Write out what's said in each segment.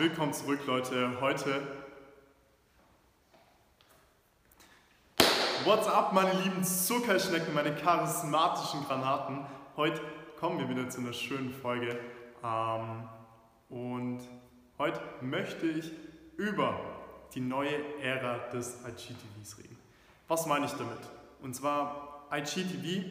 willkommen zurück, Leute. Heute. What's up, meine lieben Zuckerschnecken, meine charismatischen Granaten? Heute kommen wir wieder zu einer schönen Folge. Ähm, und heute möchte ich über die neue Ära des IGTVs reden. Was meine ich damit? Und zwar IGTV,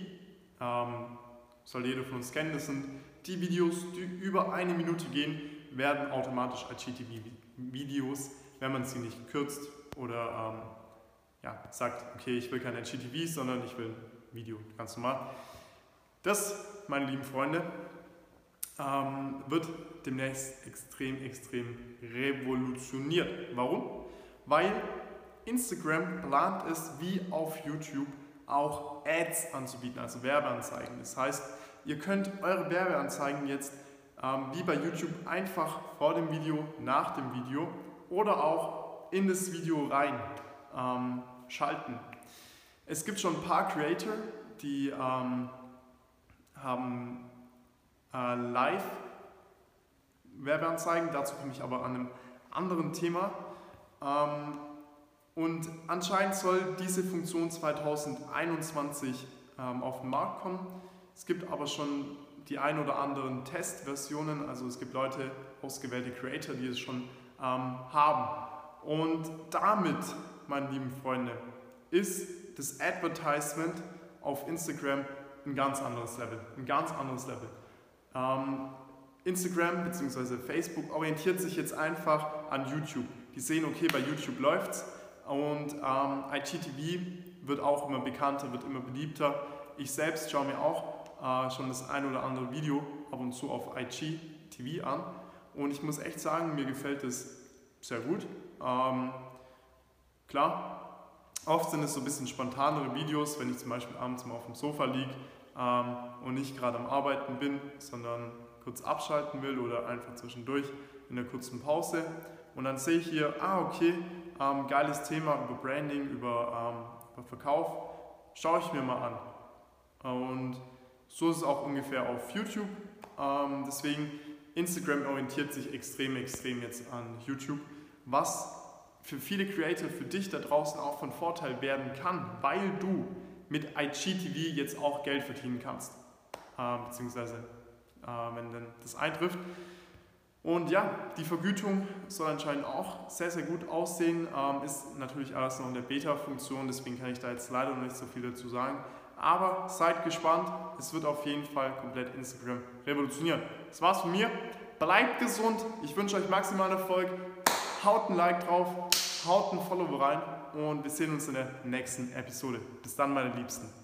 ähm, soll jeder von uns kennen, das sind die Videos, die über eine Minute gehen, werden automatisch IGTV-Videos, wenn man sie nicht kürzt oder ähm, ja, sagt, okay, ich will kein IGTV, sondern ich will ein Video, ganz normal. Das, meine lieben Freunde, ähm, wird demnächst extrem, extrem revolutioniert. Warum? Weil Instagram plant es, wie auf YouTube, auch Ads anzubieten, also Werbeanzeigen. Das heißt, ihr könnt eure Werbeanzeigen jetzt wie bei YouTube einfach vor dem Video, nach dem Video oder auch in das Video rein ähm, schalten. Es gibt schon ein paar Creator, die ähm, haben äh, live Werbeanzeigen, dazu komme ich aber an einem anderen Thema. Ähm, und anscheinend soll diese Funktion 2021 ähm, auf den Markt kommen. Es gibt aber schon die ein oder anderen Testversionen, also es gibt Leute, ausgewählte Creator, die es schon ähm, haben. Und damit, meine lieben Freunde, ist das Advertisement auf Instagram ein ganz anderes Level. Ein ganz anderes Level. Ähm, Instagram bzw. Facebook orientiert sich jetzt einfach an YouTube. Die sehen, okay, bei YouTube läuft's und ähm, IGTV wird auch immer bekannter, wird immer beliebter. Ich selbst schaue mir auch äh, schon das ein oder andere Video ab und zu auf IGTV an und ich muss echt sagen, mir gefällt es sehr gut. Ähm, klar, oft sind es so ein bisschen spontanere Videos, wenn ich zum Beispiel abends mal auf dem Sofa liege ähm, und nicht gerade am Arbeiten bin, sondern kurz abschalten will oder einfach zwischendurch in einer kurzen Pause. Und dann sehe ich hier, ah okay, ähm, geiles Thema über Branding, über, ähm, über Verkauf, schaue ich mir mal an. Und so ist es auch ungefähr auf YouTube. Ähm, deswegen, Instagram orientiert sich extrem, extrem jetzt an YouTube, was für viele Creator, für dich da draußen auch von Vorteil werden kann, weil du mit IGTV jetzt auch Geld verdienen kannst. Äh, beziehungsweise, äh, wenn dann das eintrifft. Und ja, die Vergütung soll anscheinend auch sehr, sehr gut aussehen. Ähm, ist natürlich alles noch in der Beta-Funktion, deswegen kann ich da jetzt leider noch nicht so viel dazu sagen. Aber seid gespannt, es wird auf jeden Fall komplett Instagram revolutionieren. Das war's von mir. Bleibt gesund, ich wünsche euch maximalen Erfolg. Haut ein Like drauf, haut ein Follow rein und wir sehen uns in der nächsten Episode. Bis dann, meine Liebsten.